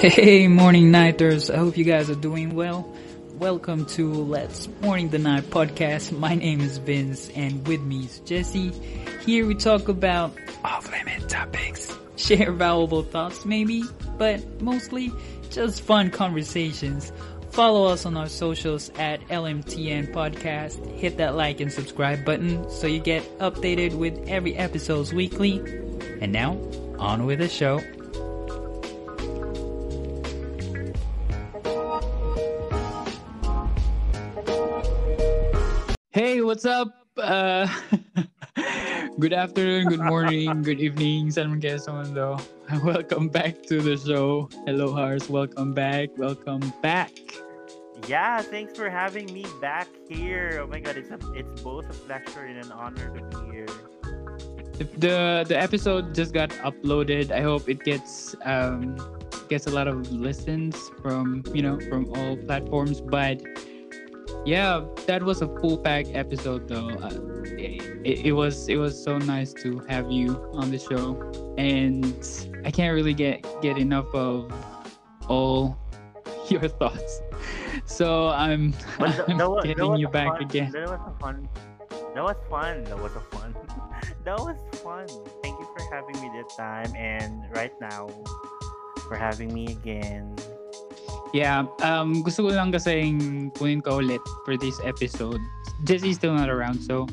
Hey, morning nighters. I hope you guys are doing well. Welcome to Let's Morning the Night podcast. My name is Vince and with me is Jesse. Here we talk about off limit topics, share valuable thoughts maybe, but mostly just fun conversations. Follow us on our socials at LMTN Podcast. Hit that like and subscribe button so you get updated with every episode's weekly. And now, on with the show. What's up? Uh, good afternoon, good morning, good evening, kayo. Welcome back to the show. Hello, Hars. Welcome back. Welcome back. Yeah, thanks for having me back here. Oh my god, it's a, it's both a pleasure and an honor to be here. The the episode just got uploaded. I hope it gets um gets a lot of listens from you know from all platforms. But yeah, that was a full pack episode though. Uh, it, it was it was so nice to have you on the show, and I can't really get get enough of all your thoughts. So I'm, But I'm was, getting you back fun, again. That was fun. That was fun. That was a fun. that was fun. Thank you for having me this time and right now for having me again. Yeah, um, gusto ko lang kasing kunin ka ulit for this episode. Jesse's still not around, so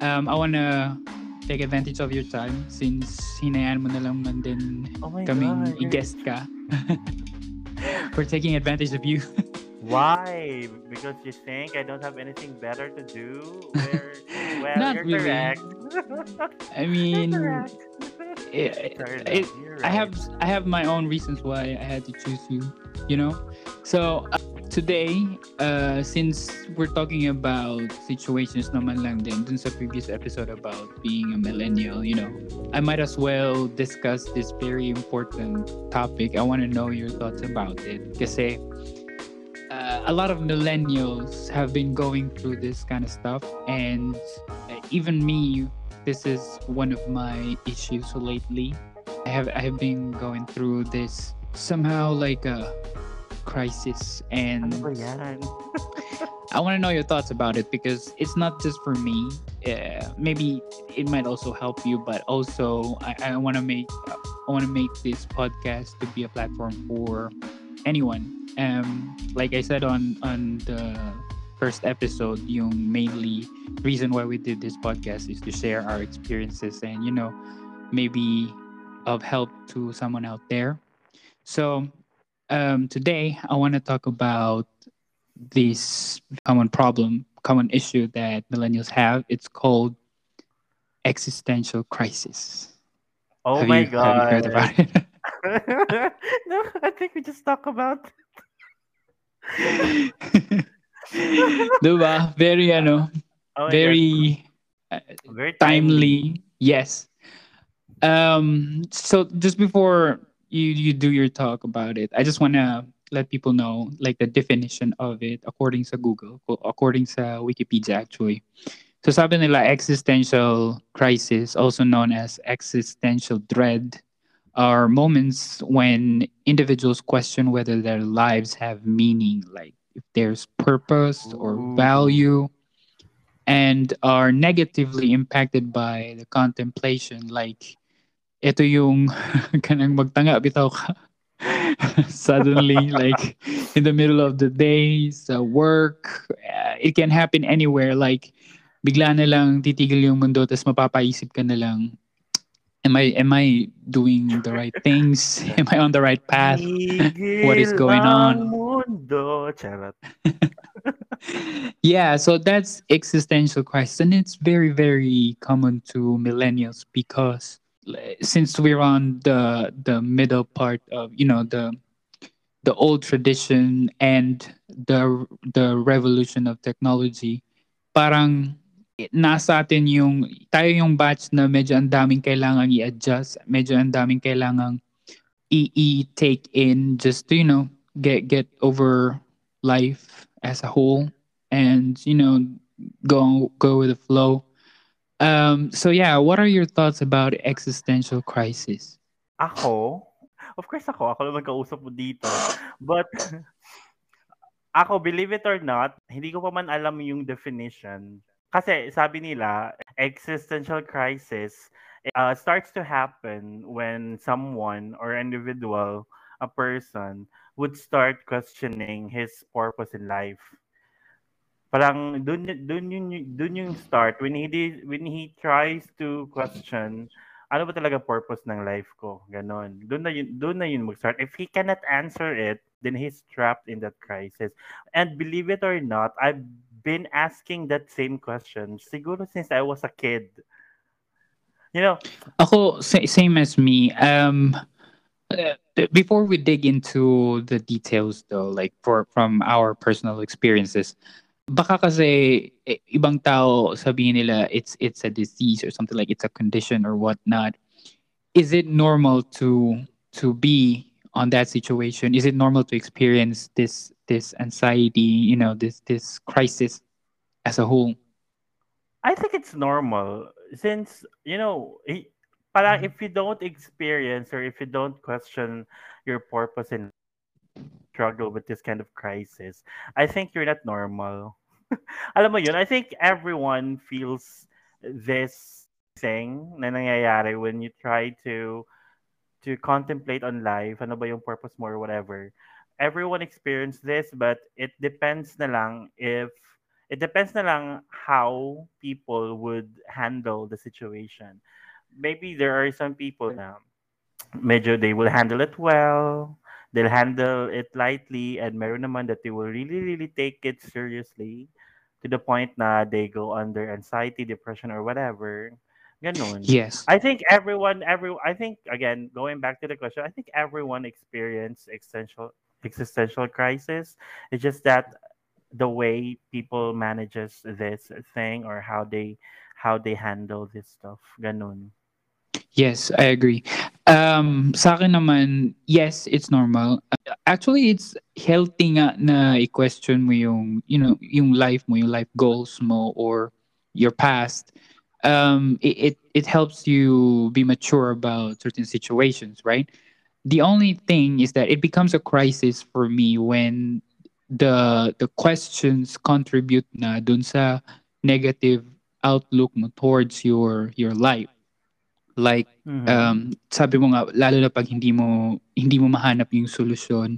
um, I wanna take advantage of your time since hinayaan mo na lang man din Oh kaming god. i-guest ka. We're taking advantage of you. Why? Because you think I don't have anything better to do? Where, well, Not you're really. correct. I mean, correct. It- Fair it- I have. I have my own reasons why I had to choose you, you know. So uh, today, uh, since we're talking about situations naman lang din dun sa previous episode about being a millennial, you know, I might as well discuss this very important topic. I want to know your thoughts about it. Kasi uh, a lot of millennials have been going through this kind of stuff, and uh, even me, this is one of my issues lately. I have I have been going through this somehow like a crisis and yan? I want to know your thoughts about it because it's not just for me. Uh, maybe it might also help you, but also I, I want to make I want to make this podcast to be a platform for anyone. Um, like I said on on the first episode, yung mainly reason why we did this podcast is to share our experiences and you know maybe of help to someone out there. So um, today I want to talk about this common problem, common issue that millennials have. It's called existential crisis. Oh have my you, god. Have you heard about it? no, I think we just talk about diba? Very, ano, oh very uh, very timely. Yes. Um. So just before you you do your talk about it, I just wanna let people know like the definition of it according to Google, according to Wikipedia actually. So sabi nila existential crisis, also known as existential dread, are moments when individuals question whether their lives have meaning, like if there's purpose or Ooh. value, and are negatively impacted by the contemplation. Like, ito yung kanang magtanga bitaw ka. Suddenly, like in the middle of the day, sa work, uh, it can happen anywhere. Like, bigla na lang titigil yung mundo, tapos mapapaisip ka na lang, am I am I doing the right things? Am I on the right path? What is going on? ang Mundo. Charot. yeah, so that's existential crisis, and it's very, very common to millennials because since we're on the the middle part of you know the the old tradition and the the revolution of technology, parang nasa atin yung tayo yung batch na medyo ang daming kailangan i-adjust, medyo ang daming kailangan i-take in just to, you know, get get over life as a whole and you know go go with the flow um so yeah what are your thoughts about existential crisis Ako, of course ako, ako naman kausap mo dito. But, ako, believe it or not, hindi ko pa man alam yung definition. Kasi sabi nila, existential crisis uh, starts to happen when someone or individual, a person, would start questioning his purpose in life. Parang dun, dun, yung, dun yung start when he did, when he tries to question ano ba talaga purpose ng life ko? Ganon. Doon na yun, doon na yun mag-start. If he cannot answer it, then he's trapped in that crisis. And believe it or not, I've been asking that same question siguro since I was a kid. You know, Ako, same as me. Um, uh, before we dig into the details though, like for from our personal experiences, baka kasi eh, ibang tao sabihin nila it's it's a disease or something like it's a condition or whatnot. Is it normal to to be on that situation? Is it normal to experience this this anxiety, you know, this this crisis as a whole? I think it's normal since you know, para mm-hmm. if you don't experience or if you don't question your purpose in struggle with this kind of crisis, I think you're not normal. Alam mo yun, I think everyone feels this thing na nangyayari when you try to to contemplate on life, ano ba yung purpose mo or whatever. Everyone experience this, but it depends na lang if it depends na lang how people would handle the situation. Maybe there are some people na medyo they will handle it well, they'll handle it lightly and meron naman that they will really really take it seriously to the point na they go under anxiety depression or whatever. Ganun. Yes. I think everyone every i think again going back to the question i think everyone experience existential existential crisis it's just that the way people manages this thing or how they how they handle this stuff ganun Yes, I agree. Um, sa akin naman, yes, it's normal. Actually, it's healthy nga na i-question mo yung, you know, yung life mo, yung life goals mo or your past. Um, it, it, it helps you be mature about certain situations, right? The only thing is that it becomes a crisis for me when the the questions contribute na dun sa negative outlook mo towards your your life Like, mm-hmm. um, sabi mo nga, lalo na pag hindi mo, hindi mo mahanap yung solusyon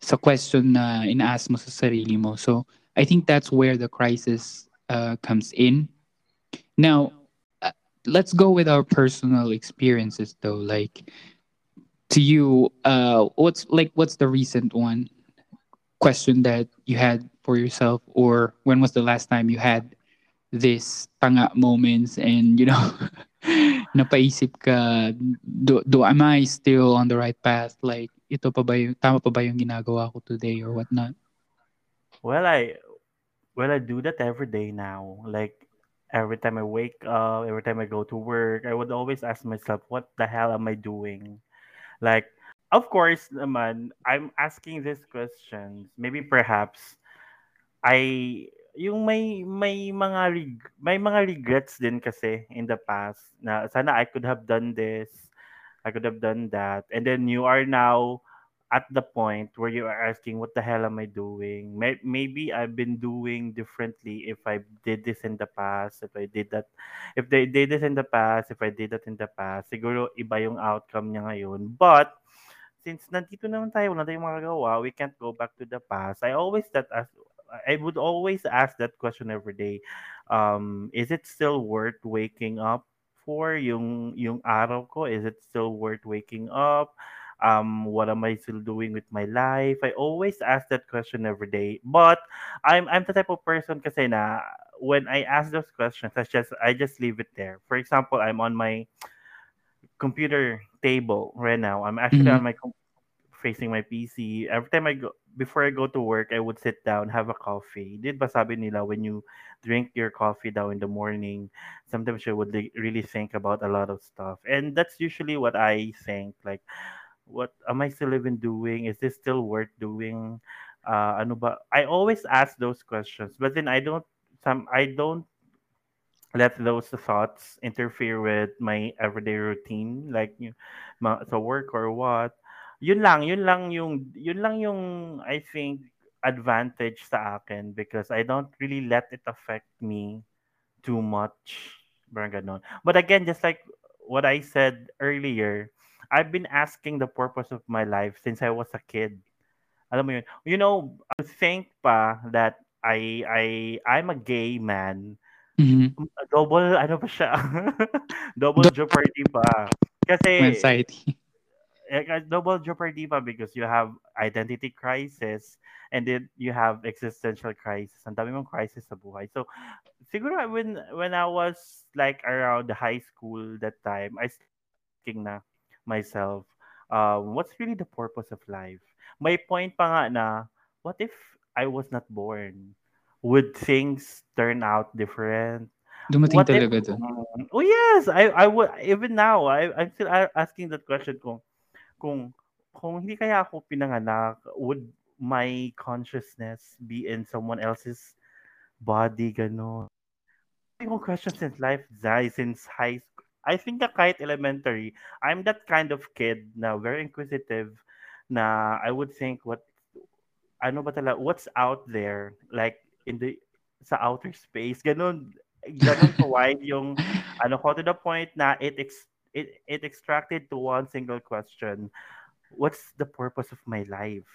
sa question na ina-ask mo sa sarili mo. So, I think that's where the crisis uh, comes in. Now, uh, let's go with our personal experiences though. Like, to you, uh, what's like, what's the recent one question that you had for yourself, or when was the last time you had this tanga moments and you know napaisip ka do, do am I still on the right path? Like ito pa ba yung tama pa ba yung ginagawa ko today or whatnot? Well I well I do that every day now. Like every time I wake up every time I go to work I would always ask myself what the hell am I doing like of course naman I'm asking these questions maybe perhaps I yung may may mga reg- may mga regrets din kasi in the past na sana I could have done this, I could have done that. And then you are now at the point where you are asking what the hell am I doing? Maybe I've been doing differently if I did this in the past, if I did that if they did this in the past, if I did that in the past, siguro iba yung outcome niya ngayon. But since nandito naman tayo, wala tayong magagawa, we can't go back to the past. I always that as I would always ask that question every day. Um, is it still worth waking up for yung yung araw ko? Is it still worth waking up? Um, what am I still doing with my life? I always ask that question every day. But I'm I'm the type of person kasi na when I ask those questions, I just I just leave it there. For example, I'm on my computer table right now. I'm actually mm-hmm. on my facing my PC. Every time I go before I go to work, I would sit down, have a coffee. Did ba sabi nila when you drink your coffee down in the morning, sometimes you would really think about a lot of stuff. And that's usually what I think like what am I still even doing? Is this still worth doing? Uh ano ba? I always ask those questions, but then I don't some I don't let those thoughts interfere with my everyday routine like you so work or what yun lang, yun lang yung yun lang yung I think advantage sa akin because I don't really let it affect me too much. But again, just like what I said earlier, I've been asking the purpose of my life since I was a kid. Alam mo yun? You know, I think pa that I I I'm a gay man. Mhm. Double ano pa siya? Double jeopardy pa. Kasi Anxiety. like double jeopardy pa because you have identity crisis and then you have existential crisis. Ang dami mong crisis sa buhay. So, siguro when when I was like around the high school that time, I asking na myself, um, what's really the purpose of life? May point pa nga na, what if I was not born? Would things turn out different? Dumating What if talaga dun. Mm, oh yes, I I would even now I I'm still asking that question kung kung kung hindi kaya ako pinanganak, would my consciousness be in someone else's body ganon? Yung question since life, Zai, since high school. I think na kahit elementary, I'm that kind of kid na very inquisitive na I would think what ano ba talaga, what's out there like in the sa outer space. Ganon ganon ka wide yung ano ko to the point na it ex, it it extracted to one single question. What's the purpose of my life?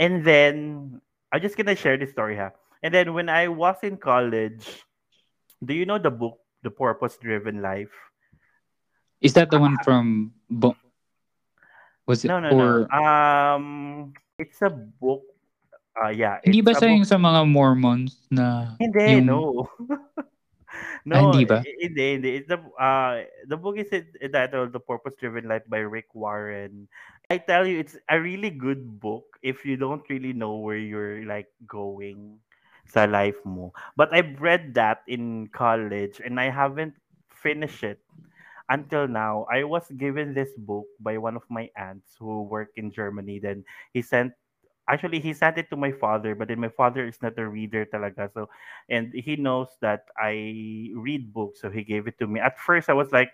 And then I'm just gonna share this story ha. And then when I was in college, do you know the book The Purpose Driven Life? Is that the one from Bo- was it No, no, or no. Um it's a book uh yeah, hindi ba siya yung sa mga Mormons na Hindi, yung no. Ah, no, hindi ba? hindi, hindi. It's the, uh, the book is entitled The Purpose Driven Life by Rick Warren. I tell you, it's a really good book if you don't really know where you're like going sa life mo. But I've read that in college and I haven't finished it until now. I was given this book by one of my aunts who work in Germany. Then he sent actually he sent it to my father but then my father is not a reader talaga so and he knows that i read books so he gave it to me at first i was like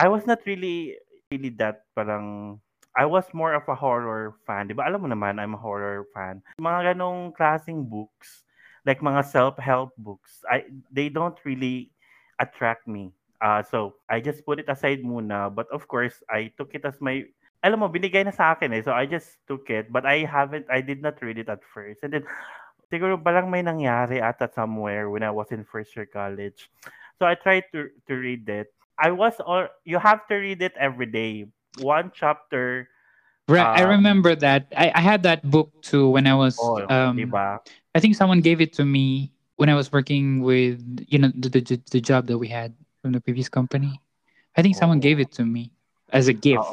i was not really really that parang I was more of a horror fan. Di ba? Alam mo naman, I'm a horror fan. Mga ganong klaseng books, like mga self-help books, I, they don't really attract me. Uh, so, I just put it aside muna. But of course, I took it as my alam mo, binigay na sa akin eh. So I just took it. But I haven't, I did not read it at first. And then, siguro palang may nangyari ata somewhere when I was in first year college. So I tried to, to read it. I was, all, you have to read it every day. One chapter. Right, I Um, remember that. I, I had that book too when I was Oh, um diba? I think someone gave it to me when I was working with you know the the, the job that we had from the previous company. I think someone gave it to me as a gift.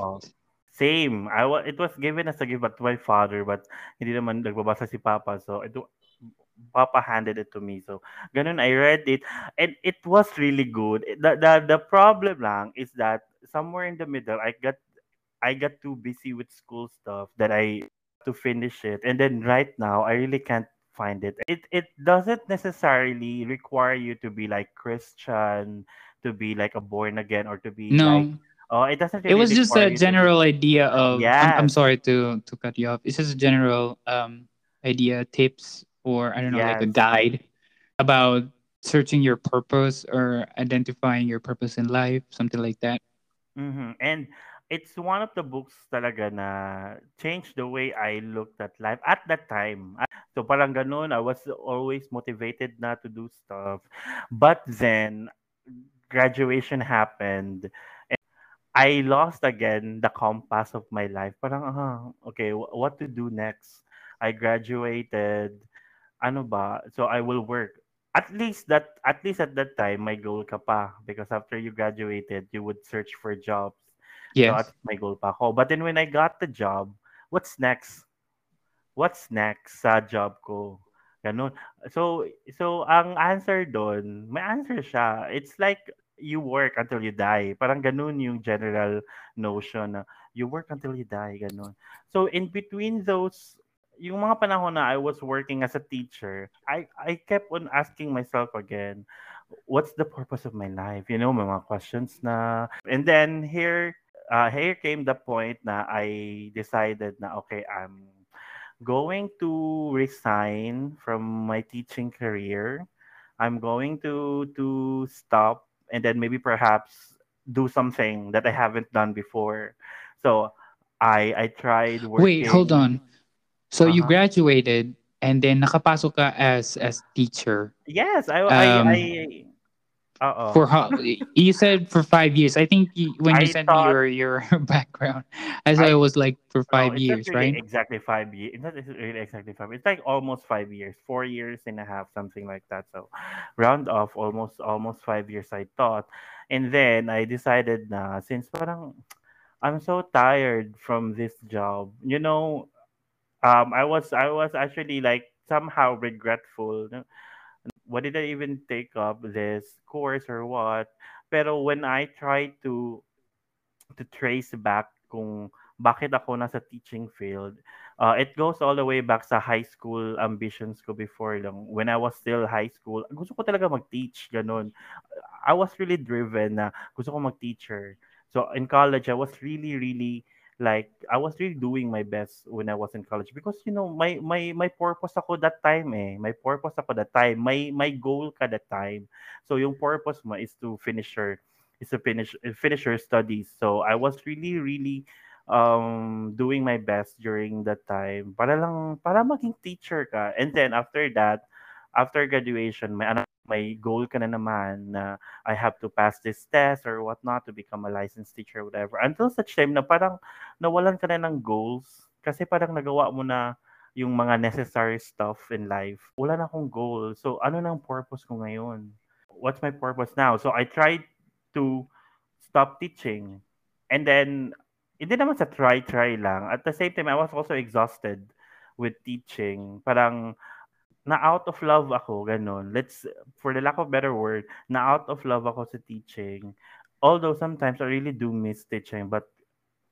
Same. I wa- it was given as a gift by my father but hindi naman nagbabasa si Papa. So it, Papa handed it to me. So ganun, I read it and it was really good. The, the, the problem lang is that somewhere in the middle, I got I got too busy with school stuff that I to finish it. And then right now, I really can't find it. It it doesn't necessarily require you to be like Christian, to be like a born again, or to be like No, oh, it doesn't. it was just a to general idea of. I'm, I'm sorry to to cut you off. It's just a general um idea, tips, or I don't know, like a guide about searching your purpose or identifying your purpose in life, something like that. Mhm. And it's one of the books talaga na changed the way I looked at life at that time. So parang ganun, I was always motivated na to do stuff. But then graduation happened and I lost again the compass of my life. Parang ah, okay, wh- what to do next? I graduated. Ano ba? So I will work. At least that at least at that time my goal ka pa because after you graduated you would search for jobs. So Yes. at may goal pa ako. But then when I got the job, what's next? What's next sa job ko? Ganun. So so ang answer doon, may answer siya. It's like you work until you die. Parang ganun yung general notion na you work until you die, ganun. So in between those yung mga panahon na I was working as a teacher, I I kept on asking myself again, what's the purpose of my life? You know, may mga questions na. And then here uh, here came the point na I decided na okay, I'm going to resign from my teaching career. I'm going to to stop and then maybe perhaps do something that I haven't done before. So I I tried working. Wait, hold on. So you Uh-huh. graduated and then nakapasok ka as as teacher. Yes, I I I Um uh-oh. for how you said for five years. I think you, when you I sent me your your background, I saw I it was like for five not years, really right? exactly five years. It's not really exactly five. It's like almost five years, four years and a half, something like that. So round off almost almost five years I thought. And then I decided na since parang I'm so tired from this job. You know, um I was I was actually like somehow regretful. Why did I even take up this course or what? Pero when I tried to to trace back kung bakit ako nasa teaching field, uh, it goes all the way back sa high school ambitions ko before lang. When I was still high school, gusto ko talaga mag-teach, ganun. I was really driven na gusto ko mag-teacher. So in college, I was really, really like I was really doing my best when I was in college because you know my my my purpose ako that time eh. My purpose ako that time. My my goal ka that time. So yung purpose mo is to finish your is to finish finish your studies. So I was really really um doing my best during that time para lang para maging teacher ka. And then after that after graduation may ano may goal ka na naman na I have to pass this test or whatnot to become a licensed teacher or whatever. Until such time na parang nawalan ka na ng goals kasi parang nagawa mo na yung mga necessary stuff in life. Wala na akong goal. So ano nang purpose ko ngayon? What's my purpose now? So I tried to stop teaching. And then hindi naman sa try-try lang. At the same time, I was also exhausted with teaching. Parang na out of love ako, ganun. Let's, for the lack of better word, na out of love ako sa teaching. Although sometimes I really do miss teaching, but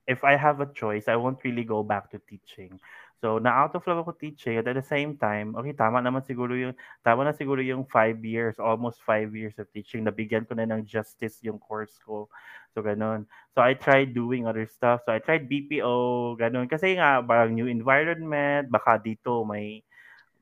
if I have a choice, I won't really go back to teaching. So, na out of love ako teaching at at the same time, okay, tama naman siguro yung, tama na siguro yung five years, almost five years of teaching. Nabigyan ko na ng justice yung course ko. So, ganun. So, I tried doing other stuff. So, I tried BPO, ganun. Kasi nga, parang new environment, baka dito may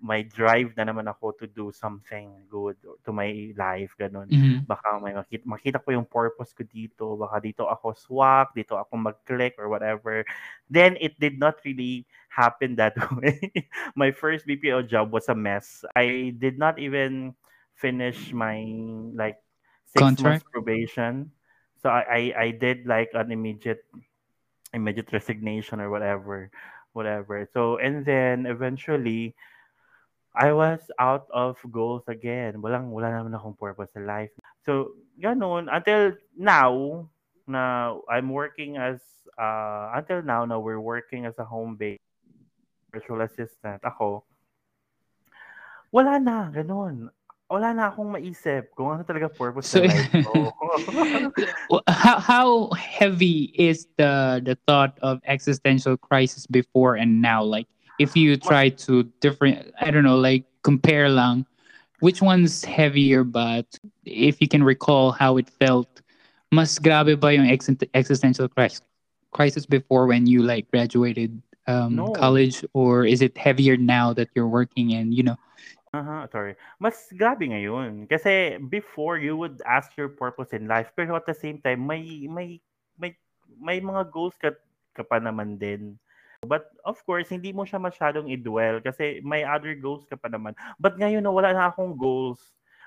may drive na naman ako to do something good to my life, ganun. hmm Baka may makita, makita ko yung purpose ko dito. Baka dito ako swak, dito ako mag-click or whatever. Then, it did not really happen that way. my first BPO job was a mess. I did not even finish my, like, six months Contract. probation. So, I, I, I did, like, an immediate immediate resignation or whatever whatever so and then eventually I was out of goals again. Walang wala naman akong purpose sa life. So ganun. Until now na I'm working as uh, until now na we're working as a home based virtual assistant. Ako wala na ganun. Wala na akong maisip kung ano talaga purpose So ng life ko. How how heavy is the the thought of existential crisis before and now? Like if you try to different, I don't know, like compare lang, which one's heavier? But if you can recall how it felt, mas grabe ba yung exist- existential crisis crisis before when you like graduated um no college, or is it heavier now that you're working and you know? Aha, sorry. Mas grabe ngayon. Kasi before, you would ask your purpose in life. Pero at the same time, may may may may mga goals ka, ka pa naman din. But of course, hindi mo siya masyadong i-dwell kasi may other goals ka pa naman. But ngayon na wala na akong goals,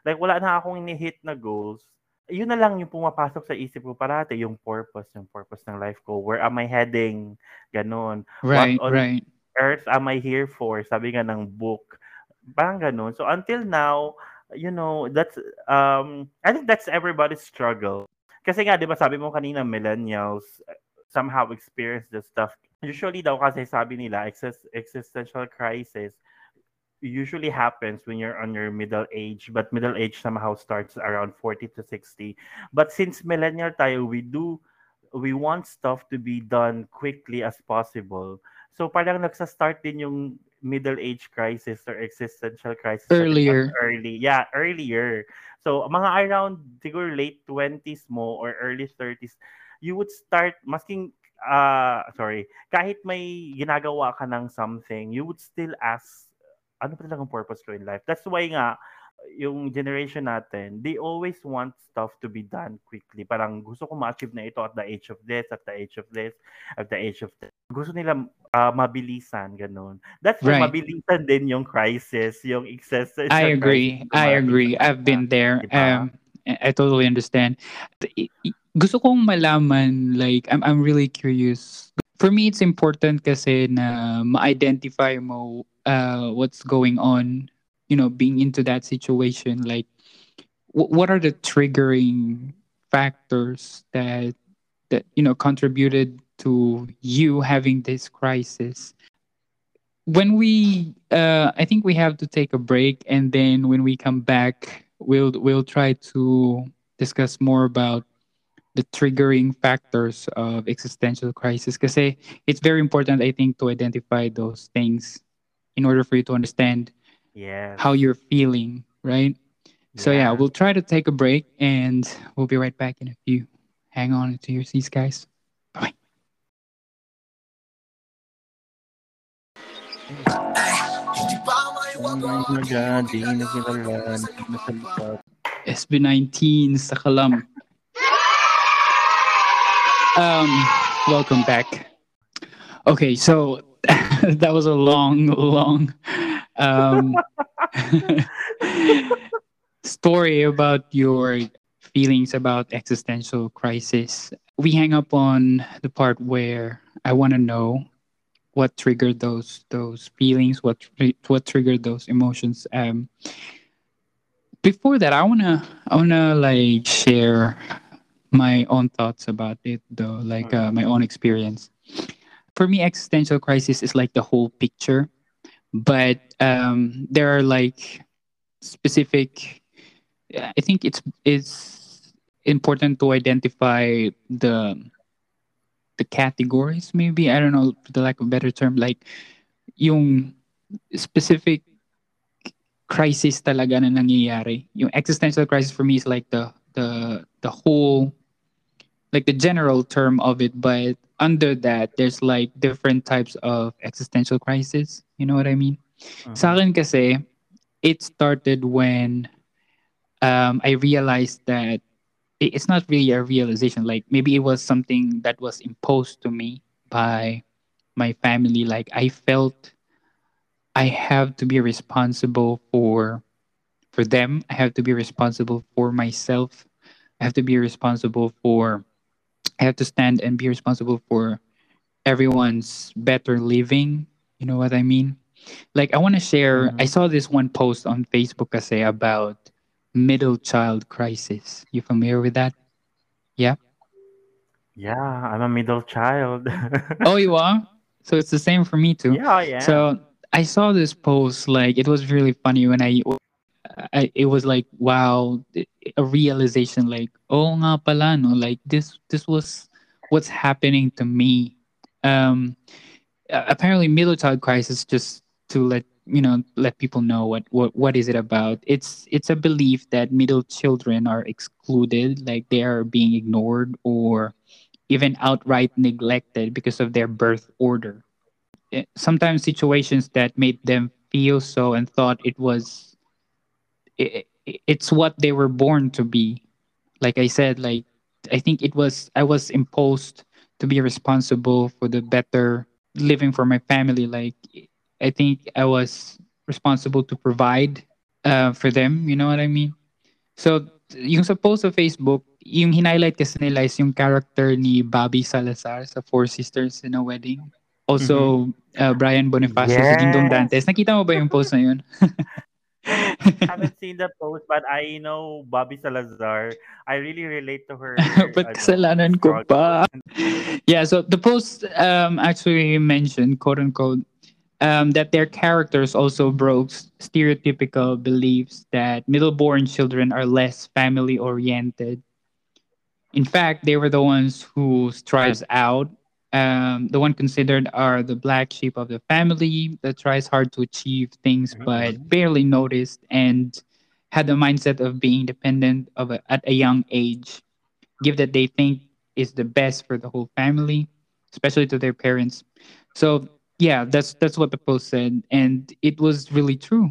like wala na akong ini-hit na goals, yun na lang yung pumapasok sa isip ko parati, yung purpose, yung purpose ng life ko. Where am I heading? Ganon. What Right, on right. earth am I here for? Sabi nga ng book. Parang ganun. So until now, you know, that's um I think that's everybody's struggle. Kasi nga 'di ba sabi mo kanina millennials somehow experience this stuff. Usually daw kasi sabi nila exist, existential crisis usually happens when you're on your middle age but middle age somehow starts around 40 to 60 but since millennial tayo we do we want stuff to be done quickly as possible so parang nagsa-start din yung middle age crisis or existential crisis Earlier. early. Yeah, earlier. So mga around siguro late 20s mo or early 30s, you would start masking uh sorry, kahit may ginagawa ka ng something, you would still ask ano pa talagang purpose ko in life. That's why nga yung generation natin, they always want stuff to be done quickly. Parang gusto ko ma-achieve na ito at the age of this, at the age of this, at the age of this. Gusto nila ah, mabilisan, ganun. That's why Right. mabilisan din yung crisis, yung existential I agree. I agree. I've been there. Diba? Um, I totally understand. Gusto kong malaman, like, I'm, I'm really curious. For me, it's important kasi na ma-identify mo uh, what's going on, you know, being into that situation. Like, wh- what are the triggering factors that, that, you know, contributed to you having this crisis? when we uh i think we have to take a break and then when we come back we'll we'll try to discuss more about the triggering factors of existential crisis. Because it's very important i think to identify those things in order for you to understand Yes. how you're feeling right? So yeah we'll try to take a break and we'll be right back in a few. Hang on to your seats guys. Bye Oh my God, di na kilala. SB19 sa Kalam. Um, welcome back. Okay, so that was a long, long um, story about your feelings about existential crisis. We hang up on the part where I want to know what triggered those those feelings, what what triggered those emotions. Um, before that, I wanna I wanna like share my own thoughts about it though, like uh, my own experience. For me, existential crisis is like the whole picture, but um, there are like specific. I think it's it's important to identify the the categories. Maybe I don't know the lack of a better term, like yung specific crisis talaga na nangyayari. Yung existential crisis for me is like the the the whole like the general term of it, but under that there's like different types of existential crisis. You know what I mean? Mhm. Sa akin kasi, it started when um, I realized that it's not really a realization. Like maybe it was something that was imposed to me by my family. Like I felt I have to be responsible for for them. I have to be responsible for myself. I have to be responsible for. I have to stand and be responsible for everyone's better living. You know what I mean? Like I want to share. I Mhm. saw this one post on Facebook I say about middle child crisis. You familiar with that? Yeah. Yeah, I'm a middle child. Oh, you are. So it's the same for me too. yeah, yeah. So I saw this post. Like it was really funny when I, I it was like wow, a realization. Like oh nga pala no. Like this this was what's happening to me. Um, apparently middle child crisis just to let you know let people know what what what is it about. It's it's a belief that middle children are excluded like they are being ignored or even outright neglected because of their birth order. Eh, sometimes situations that made them feel so and thought it was i i- it's what they were born to be. Like i said like i think it was i was imposed to be responsible for the better living for my family. Like i think i was responsible to provide uh, for them you know what i mean so yung sa post sa facebook yung hinighlight kasi nila is yung character ni Bobby Salazar sa Four Sisters and a Wedding also uh, Brian Bonifacio si Dingdong Yes. Dantes nakita mo ba yung post na yun haven't seen the post, but I know Bobby Salazar. I really relate to her. Ba't ano, kasalanan ko struggle. pa? yeah, so the post um, actually mentioned, quote unquote, um, that their characters also broke stereotypical beliefs that middle-born children are less family-oriented. In fact, they were the ones who strives out Um, the one considered are the black sheep of the family that tries hard to achieve things but barely noticed and had the mindset of being dependent of a, at a young age, give that they think is the best for the whole family, especially to their parents. So yeah, that's that's what the post said, and it was really true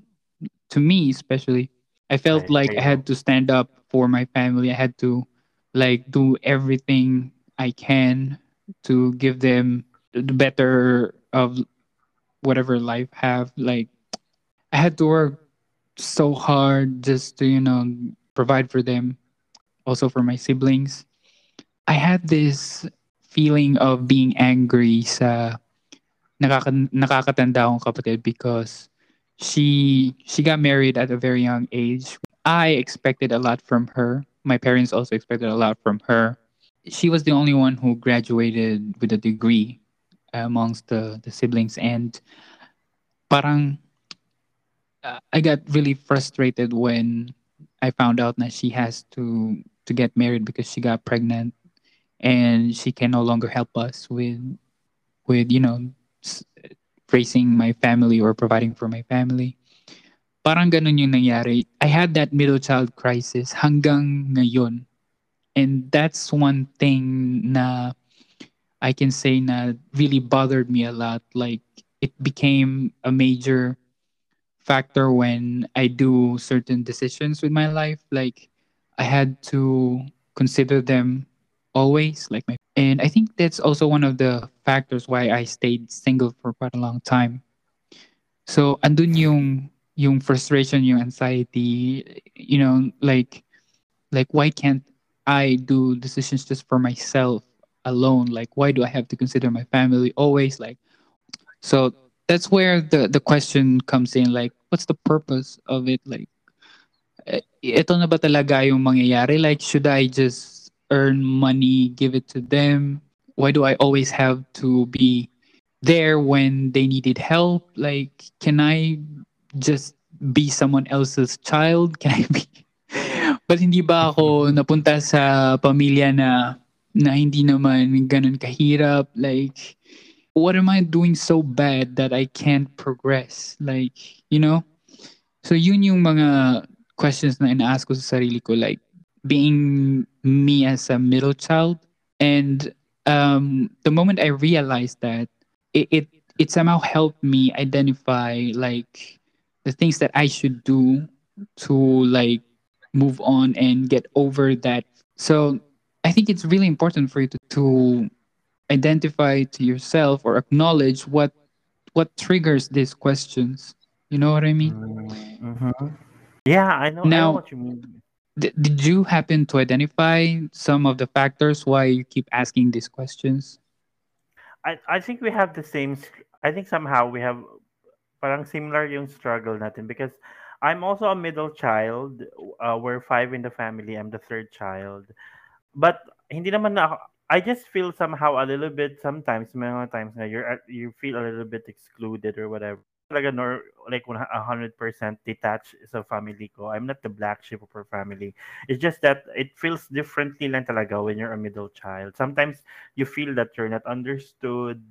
to me, especially. I felt Right. like I had to stand up for my family. I had to like do everything I can to give them the better of whatever life have. Like I had to work so hard just to, you know, provide for them, also for my siblings. I had this feeling of being angry sa nakaka, nakakatanda kong kapatid because she she got married at a very young age. I expected a lot from her. My parents also expected a lot from her. She was the only one who graduated with a degree amongst the, the siblings and parang uh, I got really frustrated when I found out that she has to to get married because she got pregnant and she can no longer help us with with you know raising my family or providing for my family. Parang ganun yung nangyari. I had that middle child crisis hanggang ngayon. And that's one thing na I can say na really bothered me a lot. Like it became a major factor when I do certain decisions with my life. Like I had to consider them always, like my and I think that's also one of the factors why I stayed single for quite a long time. So andun yung yung frustration, yung anxiety, you know, like like why can't I do decisions just for myself alone? Like why do I have to consider my family always? Like so that's where the the question comes in like what's the purpose of it like eh, ito na ba talaga yung mangyayari like should I just earn money give it to them. Why do I always have to be there when they needed help? Like can I just be someone else's child? Can I be? But hindi ba ako napunta sa pamilya na na hindi naman ganun kahirap? Like what am I doing so bad that I can't progress? Like, you know? So yun yung mga questions na ina-ask ko sa sarili ko. Like being me as a middle child and um the moment I realized that it it, it somehow helped me identify like the things that I should do to like move on and get over that. So I think it's really important for you to, to identify to yourself or acknowledge what what triggers these questions. You know what I mean? Mm-hmm. Yeah, I know. I know Now, what you mean. Did you happen to identify some of the factors why you keep asking these questions? I I think we have the same. I think somehow we have parang similar yung struggle natin because I'm also a middle child. Uh, we're five in the family. I'm the third child. But hindi naman na ako, I just feel somehow a little bit sometimes, mga times na you're you feel a little bit excluded or whatever. Talaga nor like 100% detached sa family ko. I'm not the black sheep of our family. It's just that it feels differently lang talaga when you're a middle child. Sometimes you feel that you're not understood.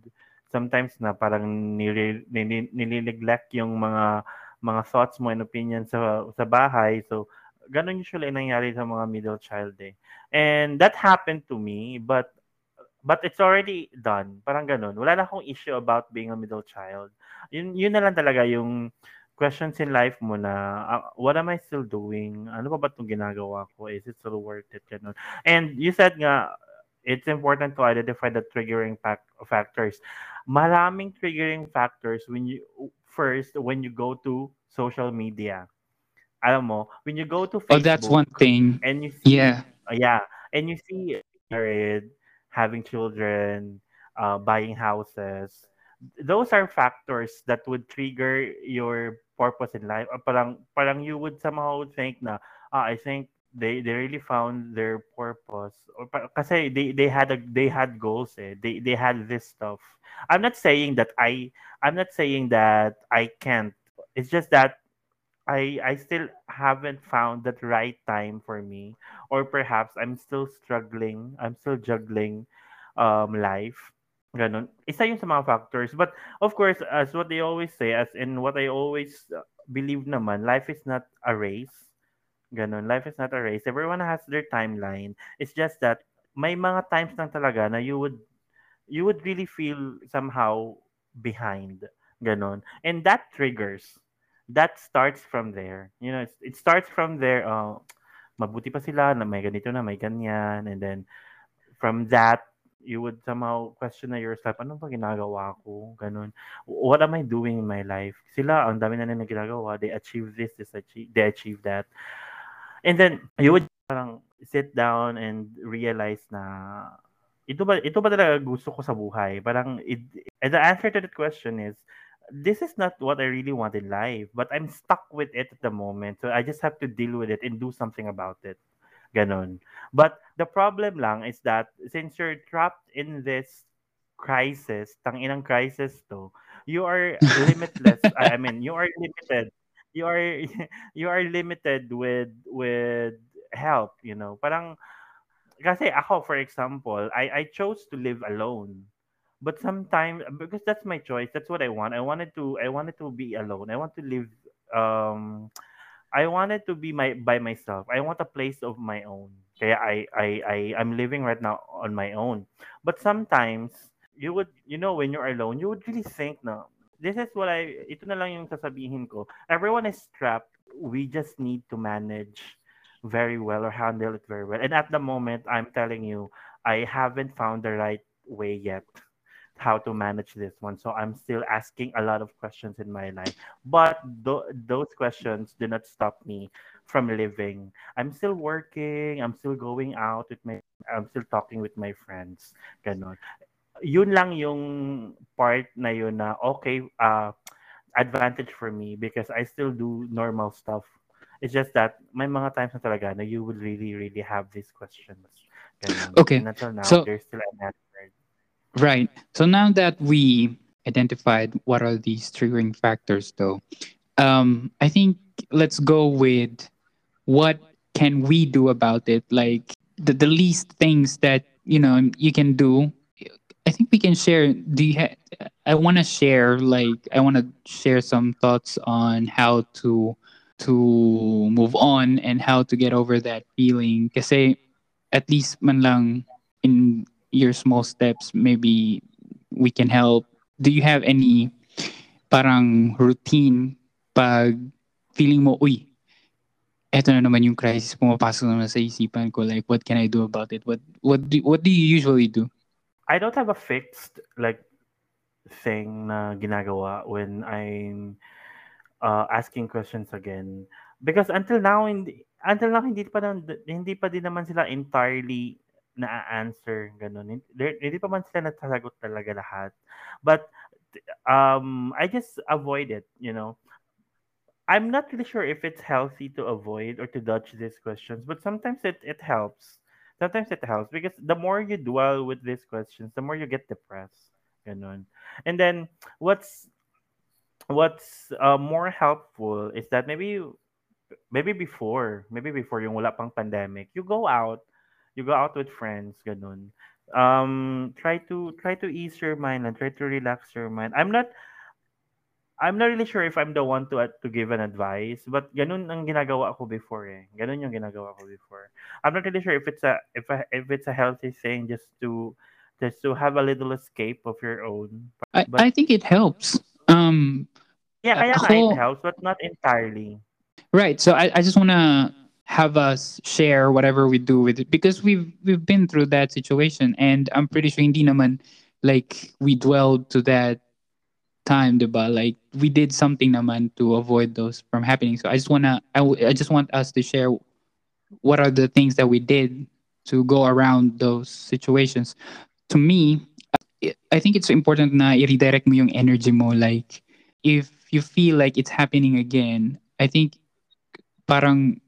Sometimes na parang nili- nilineglect yung mga mga thoughts mo and opinions sa sa bahay. So ganun usually ang nangyari sa mga middle child eh. And that happened to me, but but it's already done. Parang ganun. Wala na akong issue about being a middle child. Yun, yun na lang talaga yung questions in life mo na, ah, what am I still doing? Ano pa ba itong ginagawa ko? Is it still worth it? Ganun. And you said nga, it's important to identify the triggering fac- factors. Maraming triggering factors when you, first, when you go to social media. Alam mo, when you go to Facebook. Oh, that's one thing. and you see Yeah. uh, yeah, and you see married, having children, uh, buying houses. Those are factors that would trigger your purpose in life. Uh, parang parang you would somehow think na ah, I think they they really found their purpose or kasi they they had a they had goals eh. They they had this stuff. I'm not saying that I I'm not saying that I can't. It's just that I I still haven't found that right time for me or perhaps I'm still struggling I'm still juggling um life Ganon. Isa yun sa mga factors. But of course, as what they always say, as in what I always uh, believe naman, life is not a race. Ganon. Life is not a race. Everyone has their timeline. It's just that may mga times lang talaga na you would you would really feel somehow behind. Ganon. And that triggers. That starts from there. You know, it, starts from there. Uh, mabuti pa sila na may ganito na, may ganyan. And then from that, you would somehow question na yourself, ano ba ginagawa ko? Ganun. What am I doing in my life? Sila, ang dami na nila ginagawa. They achieve this, this achieve, they achieve that. And then, you would parang sit down and realize na ito ba ito ba talaga gusto ko sa buhay? Parang it, and the answer to that question is this is not what I really want in life, but I'm stuck with it at the moment. So I just have to deal with it and do something about it. Ganon. But the problem lang is that since you're trapped in this crisis, tang inang crisis to, you are limitless. I mean, you are limited. You are you are limited with with help, you know. Parang kasi ako for example, I I chose to live alone. But sometimes because that's my choice, that's what I want. I wanted to I wanted to be alone. I want to live um I wanted to be my by myself. I want a place of my own. Kaya I I I I'm living right now on my own. But sometimes you would you know when you're alone, you would really think no. This is what I ito na lang yung sasabihin ko. Everyone is trapped. We just need to manage very well or handle it very well. And at the moment, I'm telling you, I haven't found the right way yet how to manage this one. So I'm still asking a lot of questions in my life. But th- those questions do not stop me from living. I'm still working, I'm still going out with my I'm still talking with my friends. Ganon. Yun lang yung part na yun na okay, uh, advantage for me because I still do normal stuff. It's just that may mga times na talaga na you would really, really have these questions. Ganon. Okay. And until now, So- there's still an answer. Right. So now that we identified what are these triggering factors, though, um, I think let's go with what can we do about it? Like the, the least things that you know you can do. I think we can share. Do you? Ha- I want to share. Like I want to share some thoughts on how to to move on and how to get over that feeling. Because at least man lang in your small steps, maybe we can help. Do you have any parang routine pag feeling mo, uy, eto na naman yung crisis, pumapasok naman sa isipan ko, like, what can I do about it? What what do, what do you usually do? I don't have a fixed like thing na ginagawa when I'm uh, asking questions again because until now hindi until now hindi pa nan- hindi pa din naman sila entirely na-answer ganun. Hindi, pa man sila nasasagot talaga lahat. But um I just avoid it you know. I'm not really sure if it's healthy to avoid or to dodge these questions but sometimes it it helps. Sometimes it helps because the more you dwell with these questions the more you get depressed ganun. And then what's what's uh, more helpful is that maybe maybe before maybe before yung wala pang pandemic you go out you go out with friends ganun um try to try to ease your mind and try to relax your mind i'm not I'm not really sure if I'm the one to uh, to give an advice, but ganun ang ginagawa ko before eh. Ganun yung ginagawa ko before. I'm not really sure if it's a if a, if it's a healthy thing just to just to have a little escape of your own. I, But- I think it helps. Um, Yeah, kaya Ako- it helps, but not entirely. Right. So I, I just want to have us share whatever we do with it because we've we've been through that situation and I'm pretty sure hindi naman like we dwelled to that time, diba? Like we did something naman to avoid those from happening. So I just wanna I, w- I just want us to share what are the things that we did to go around those situations. To me, I- I think it's important na i-redirect mo yung energy mo like if you feel like it's happening again, I think parang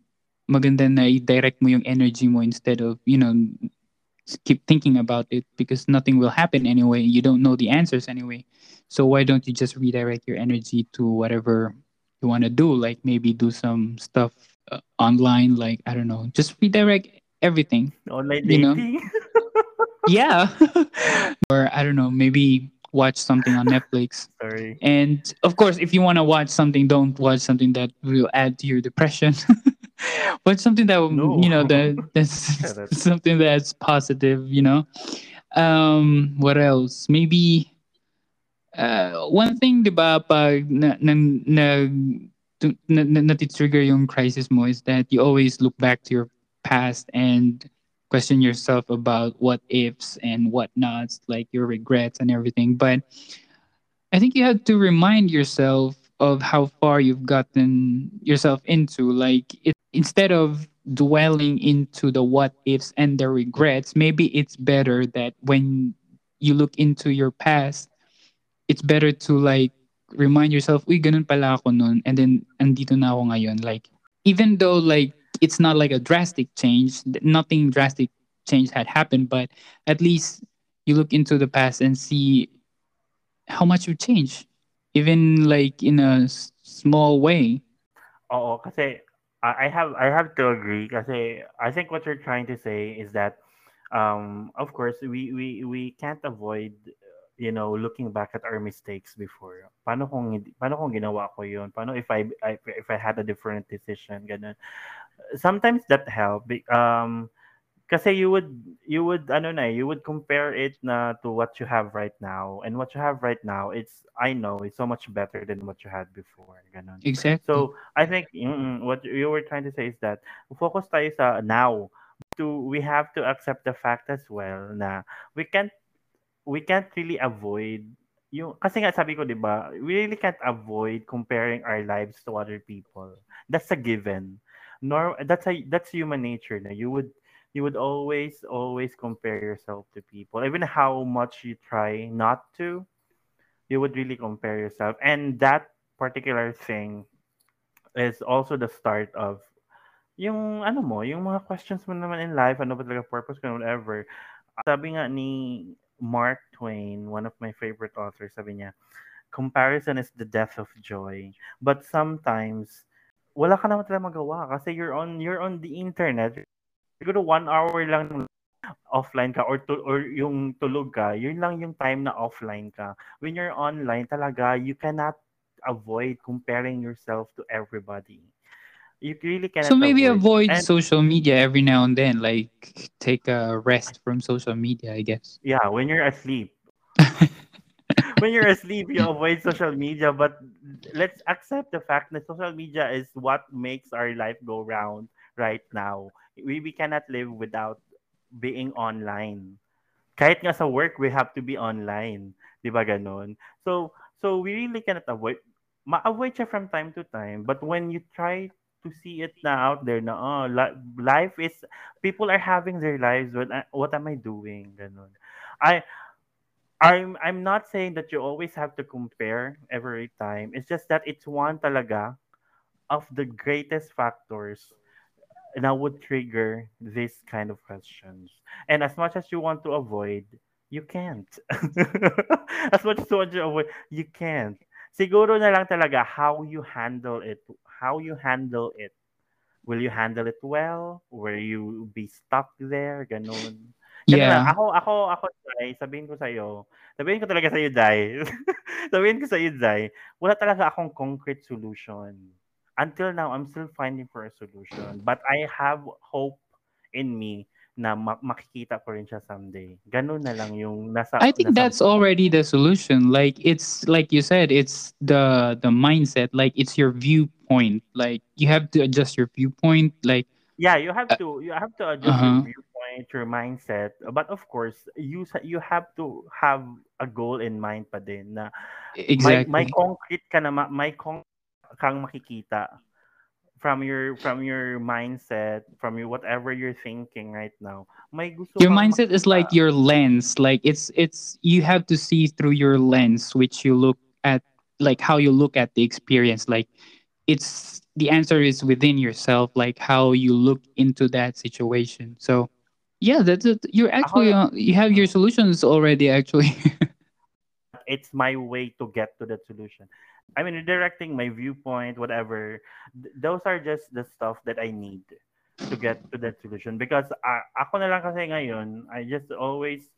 maganda na i-direct mo yung energy mo instead of, you know, keep thinking about it because nothing will happen anyway. You don't know the answers anyway. So why don't you just redirect your energy to whatever you want to do? Like maybe do some stuff uh, online, like, I don't know, just redirect everything. Online You know? yeah. or I don't know, maybe watch something on Netflix. Sorry. And of course, if you want to watch something, don't watch something that will add to your depression. watch something that No. you know that that's Correct. something that's positive. You know. Um. What else? Maybe. Uh, one thing, di ba, pag na, na, na, na, na, nati-trigger yung crisis mo is that you always look back to your past and question yourself about what ifs and what nots, like your regrets and everything. But I think you have to remind yourself of how far you've gotten yourself into. Like it, instead of dwelling into the what ifs and the regrets, maybe it's better that when you look into your past, it's better to like remind yourself, uy, ganun pala ako nun. And then, andito na ako ngayon. Like, even though like it's not like a drastic change, nothing drastic change had happened, but at least you look into the past and see how much you changed, even like in a small way. Oo, kasi I have I have to agree kasi I think what you're trying to say is that um of course we we we can't avoid you know looking back at our mistakes before. Paano kung paano kung ginawa ko 'yun? Paano if I, I if I had a different decision ganun. Sometimes that help um kasi you would you would ano na eh, you would compare it na to what you have right now and what you have right now it's I know it's so much better than what you had before ganun. Exactly. So, I think mm, what you were trying to say is that focus tayo sa now. To we have to accept the fact as well na we can't we can't really avoid yung kasi nga sabi ko 'di ba, we really can't avoid comparing our lives to other people. That's a given. Nor that's a that's human nature na you would you would always always compare yourself to people even how much you try not to you would really compare yourself and that particular thing is also the start of yung ano mo, yung mga questions mo naman in life, ano ba talaga purpose ko, whatever. Sabi nga ni Mark Twain, one of my favorite authors, sabi niya, comparison is the death of joy. But sometimes, wala ka naman talaga magawa kasi you're on you're on the internet. Siguro one hour lang offline ka or to, or yung tulog ka, yun lang yung time na offline ka. When you're online talaga, you cannot avoid comparing yourself to everybody. You really cannot so maybe avoid And social media every now and then, like take a rest from social media, I guess. yeah, when you're asleep. when you're asleep, you avoid social media, but let's accept the fact that social media is what makes our life go round right now. We, we cannot live without being online. Kahit nga sa work, we have to be online. Di ba ganon? So, so we really cannot avoid, ma-avoid siya from time to time, but when you try to see it na out there na, oh, life is, people are having their lives, what, uh, what am I doing? Ganon. I, I'm I'm not saying that you always have to compare every time. It's just that it's one talaga of the greatest factors that would trigger this kind of questions. And as much as you want to avoid, you can't. as much as you want to avoid, you can't. Siguro na lang talaga how you handle it. How you handle it. Will you handle it well? Will you be stuck there? Ganun. Yeah. Ako, ako, ako, Dai, sabihin ko sa'yo, sabihin ko talaga sa'yo, Dai, sabihin ko sa'yo, Dai, wala talaga akong concrete solution. Until now, I'm still finding for a solution. But I have hope in me na ma- makikita ko rin siya someday. Ganun na lang yung nasa... I think nasa that's already the solution. Like it's like you said, it's the the mindset. Like it's your viewpoint. Like you have to adjust your viewpoint. Like Yeah, you have to you have to adjust Uh-huh. your viewpoint, your mindset. But of course, you you have to have a goal in mind pa din na exactly. May, may concrete ka na ma- may con- kang makikita from your from your mindset, from your whatever you're thinking right now. May gusto your mindset is like your lens. Like it's it's you have to see through your lens, which you look at, like how you look at the experience. Like it's the answer is within yourself. Like how you look into that situation. So yeah, that's it. You're actually uh, you have your solutions already. Actually. it's my way to get to that solution. I mean, redirecting my viewpoint, whatever. th- those are just the stuff that I need to get to that solution. Because uh, ako na lang kasi ngayon, I just always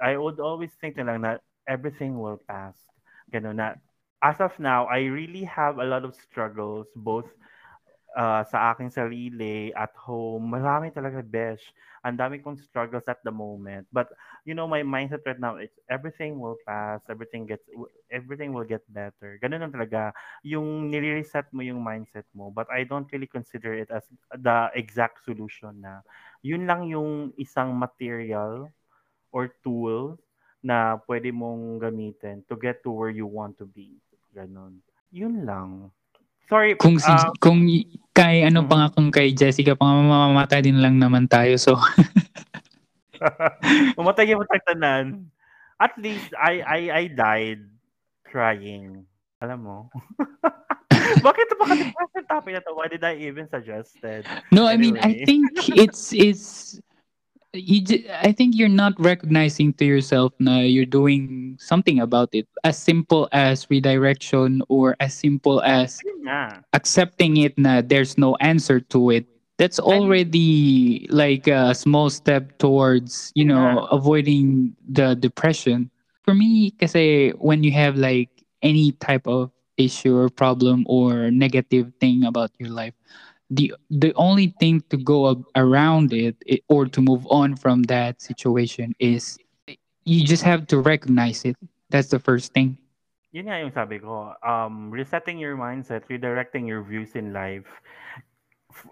I would always think na lang everything will pass. Ganun na. As of now, I really have a lot of struggles both uh, sa aking sarili, at home, marami talaga, besh. Ang dami kong struggles at the moment. But, you know, my mindset right now is everything will pass, everything gets, everything will get better. Ganun lang talaga. Yung nire-reset mo yung mindset mo. But I don't really consider it as the exact solution na. Yun lang yung isang material or tool na pwede mong gamitin to get to where you want to be. Ganun. Yun lang. Sorry. Kung si, uh, kung kay ano pa nga kung kay Jessica pa mamamatay din lang naman tayo. So Umatay yung matagtanan. At least, I, I, I died trying. Alam mo? Bakit ba kasi question topic na to? Why did I even suggest it? no, I mean I Anyway. think it's it's you j- I think you're not recognizing to yourself na you're doing something about it. As simple as redirection or as simple as nga. accepting it na there's no answer to it that's already like a small step towards you know avoiding the depression for me kasi when you have like any type of issue or problem or negative thing about your life the the only thing to go around it, it or to move on from that situation is you just have to recognize it that's the first thing Yun nga yung sabi ko. Um, resetting your mindset, redirecting your views in life,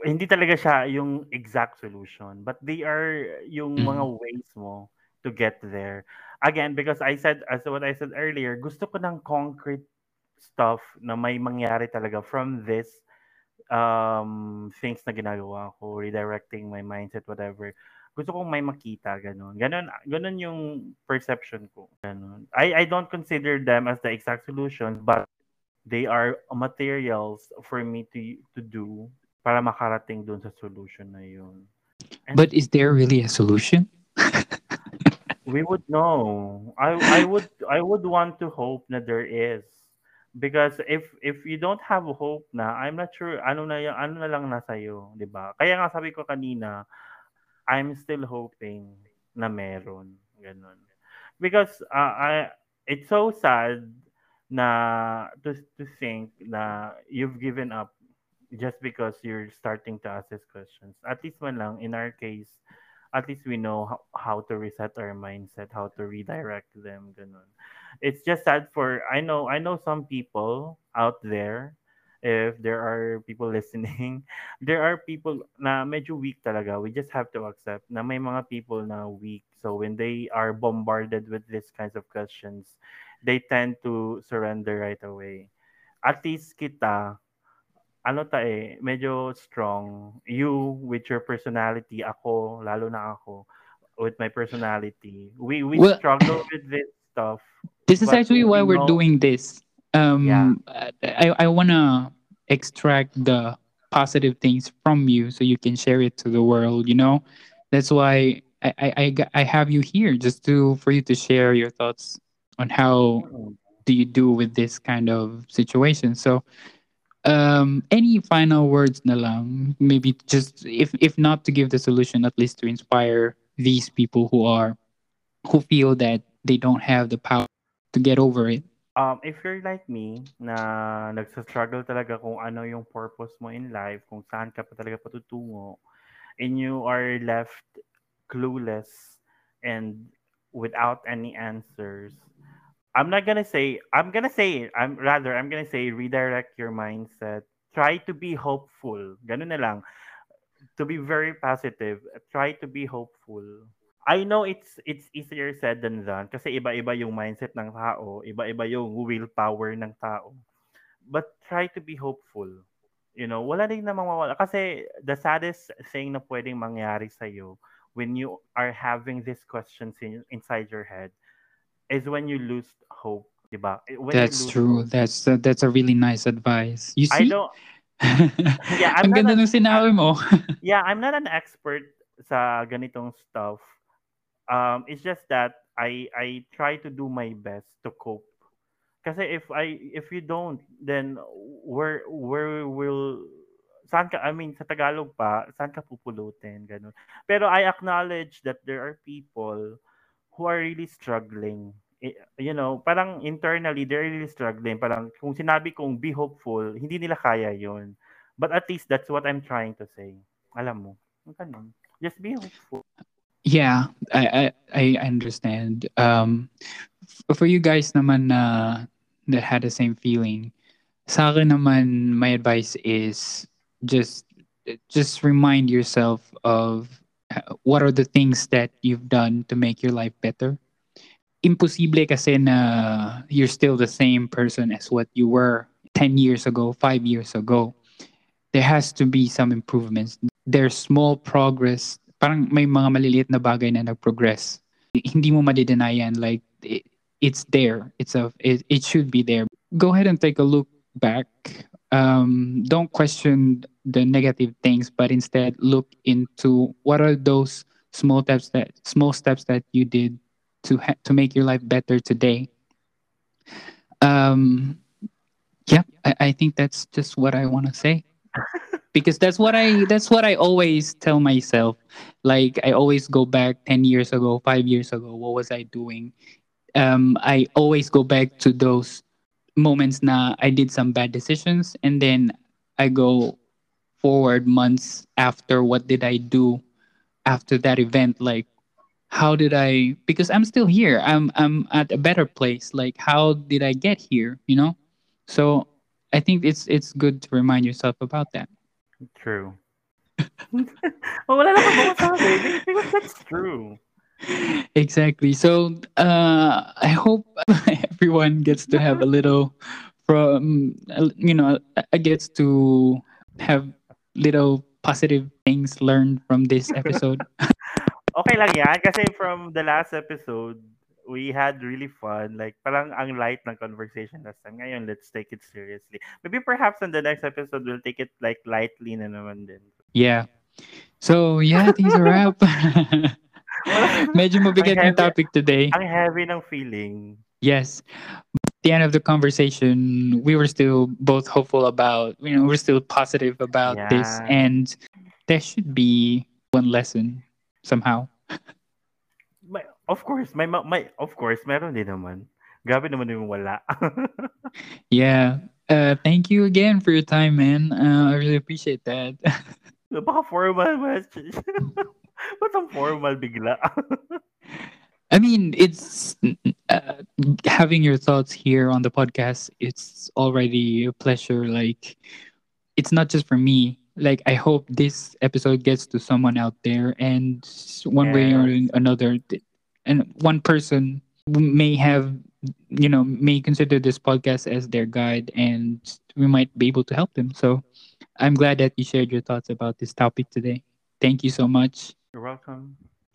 hindi talaga siya yung exact solution. But they are yung mga ways mo to get there. Again, because I said, as what I said earlier, gusto ko ng concrete stuff na may mangyari talaga from this um, things na ginagawa ko, redirecting my mindset, whatever. Gusto kong may makita, ganun. Ganun, ganun yung perception ko. Ganun. I, I don't consider them as the exact solutions, but they are materials for me to to do para makarating dun sa solution na yun. And but is there really a solution we would know. I I would I would want to hope that there is. Because if if you don't have hope na, I'm not sure ano na yung, ano na lang nasa iyo, 'di ba? Kaya nga sabi ko kanina, I'm still hoping na meron, ganun. Because uh, I it's so sad na to to think na you've given up just because you're starting to ask these questions. At least man lang in our case, at least we know how, how to reset our mindset, how to redirect them, ganun. It's just sad for I know I know some people out there if there are people listening, there are people na medyo weak talaga. We just have to accept na may mga people na weak. So when they are bombarded with these kinds of questions, they tend to surrender right away. At least kita, ano ta eh, medyo strong. You with your personality, ako, lalo na ako, with my personality. We we Well- struggle with this stuff. This is actually why we we're know- doing this. Um Yeah. i i want to extract the positive things from you so you can share it to the world you know? That's why i i i, I have you here just to for you to share your thoughts on how do you do with this kind of situation. So um any final words na lang maybe just if if not to give the solution at least to inspire these people who are who feel that they don't have the power to get over it Um, if you're like me, na nagsa-struggle talaga kung ano yung purpose mo in life, kung saan ka pa talaga patutungo, and you are left clueless and without any answers, I'm not gonna say, I'm gonna say, I'm rather, I'm gonna say redirect your mindset. Try to be hopeful. Ganun na lang. To be very positive, try to be hopeful. I know it's it's easier said than done kasi iba-iba yung mindset ng tao, iba-iba yung willpower ng tao. But try to be hopeful. You know, wala rin namang mawala. Kasi the saddest thing na pwedeng mangyari sa'yo when you are having these questions in, inside your head is when you lose hope, di ba? When That's true. hope. That's uh, that's a really nice advice. You I see? don't, Yeah, I'm Ang ganda a- nung sinabi mo. yeah, I'm not an expert sa ganitong stuff. Um, it's just that I I try to do my best to cope. Kasi if I if you don't, then where where will saan ka I mean sa Tagalog pa, saan ka pupulutin ganun. Pero I acknowledge that there are people who are really struggling. You know, parang internally, they're really struggling. Parang kung sinabi kong be hopeful, hindi nila kaya yon. But at least that's what I'm trying to say. Alam mo, ganun. Just be hopeful. Yeah, I I, I understand. Um, for you guys naman na that had the same feeling, sa akin naman, my advice is just just remind yourself of uh, what are the things that you've done to make your life better. Imposible kasi na you're still the same person as what you were 10 years ago, 5 years ago. There has to be some improvements. There's small progress. Parang may mga maliliit na bagay na nag-progress. Hindi mo madidenayan like it, it's there. It's a it, it should be there. Go ahead and take a look back. Um, don't question the negative things, but instead look into what are those small steps that small steps that you did to ha- to make your life better today. Um, yeah, I, I think that's just what I want to say because that's what I that's what I always tell myself. Like I always go back ten years ago, five years ago. What was I doing? Um, I always go back to those moments now I did some bad decisions, and then I go forward months after. What did I do after that event? Like how did I? Because I'm still here. I'm I'm at a better place. Like how did I get here? You know. So I think it's it's good to remind yourself about that. True. oh, wala na akong masabi. Because that's true. exactly. So uh, I hope everyone gets to have a little from you know uh, gets to have little positive things learned from this episode. Okay lang yan. Kasi from the last episode, we had really fun. Like, parang ang light ng conversation last time. Ngayon, let's take it seriously. Maybe perhaps in the next episode, we'll take it like lightly na naman din. yeah. So yeah, things are wrap. Medyo mabigat Ang yung topic today. Ang heavy ng feeling. Yes. At the end of the conversation, we were still both hopeful about, you know, we're still positive about this. And there should be one lesson somehow. Of course, may, ma- may, of course, meron din naman. Grabe naman yung wala. Yeah. Uh, thank you again for your time, man. Uh, I really appreciate that. Baka formal message. Ba't ang formal bigla? I mean, it's uh, having your thoughts here on the podcast. It's already a pleasure. Like, it's not just for me. Like, I hope this episode gets to someone out there, and one way or another, th- and one person may have, you know, may consider this podcast as their guide, and we might be able to help them. So, I'm glad that you shared your thoughts about this topic today. Thank you so much. You're welcome.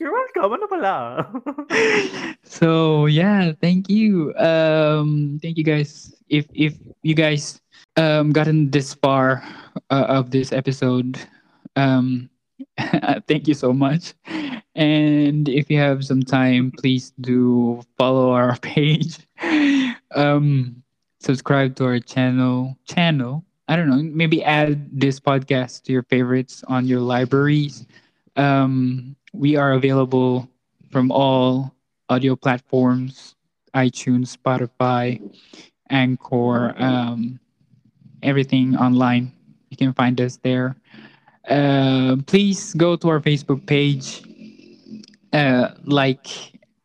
You're welcome. Ano pala? so yeah thank you um thank you guys if if you guys um gotten this far uh, of this episode um thank you so much and if you have some time please do follow our page um subscribe to our channel channel i don't know maybe add this podcast to your favorites on your libraries um we are available from all audio platforms iTunes, Spotify, Anchor, um, everything online. You can find us there uh, please go to our Facebook page, uh, like,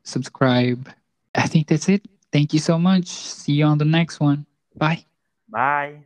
subscribe. I think that's it. Thank you so much. See you on the next one. Bye. Bye.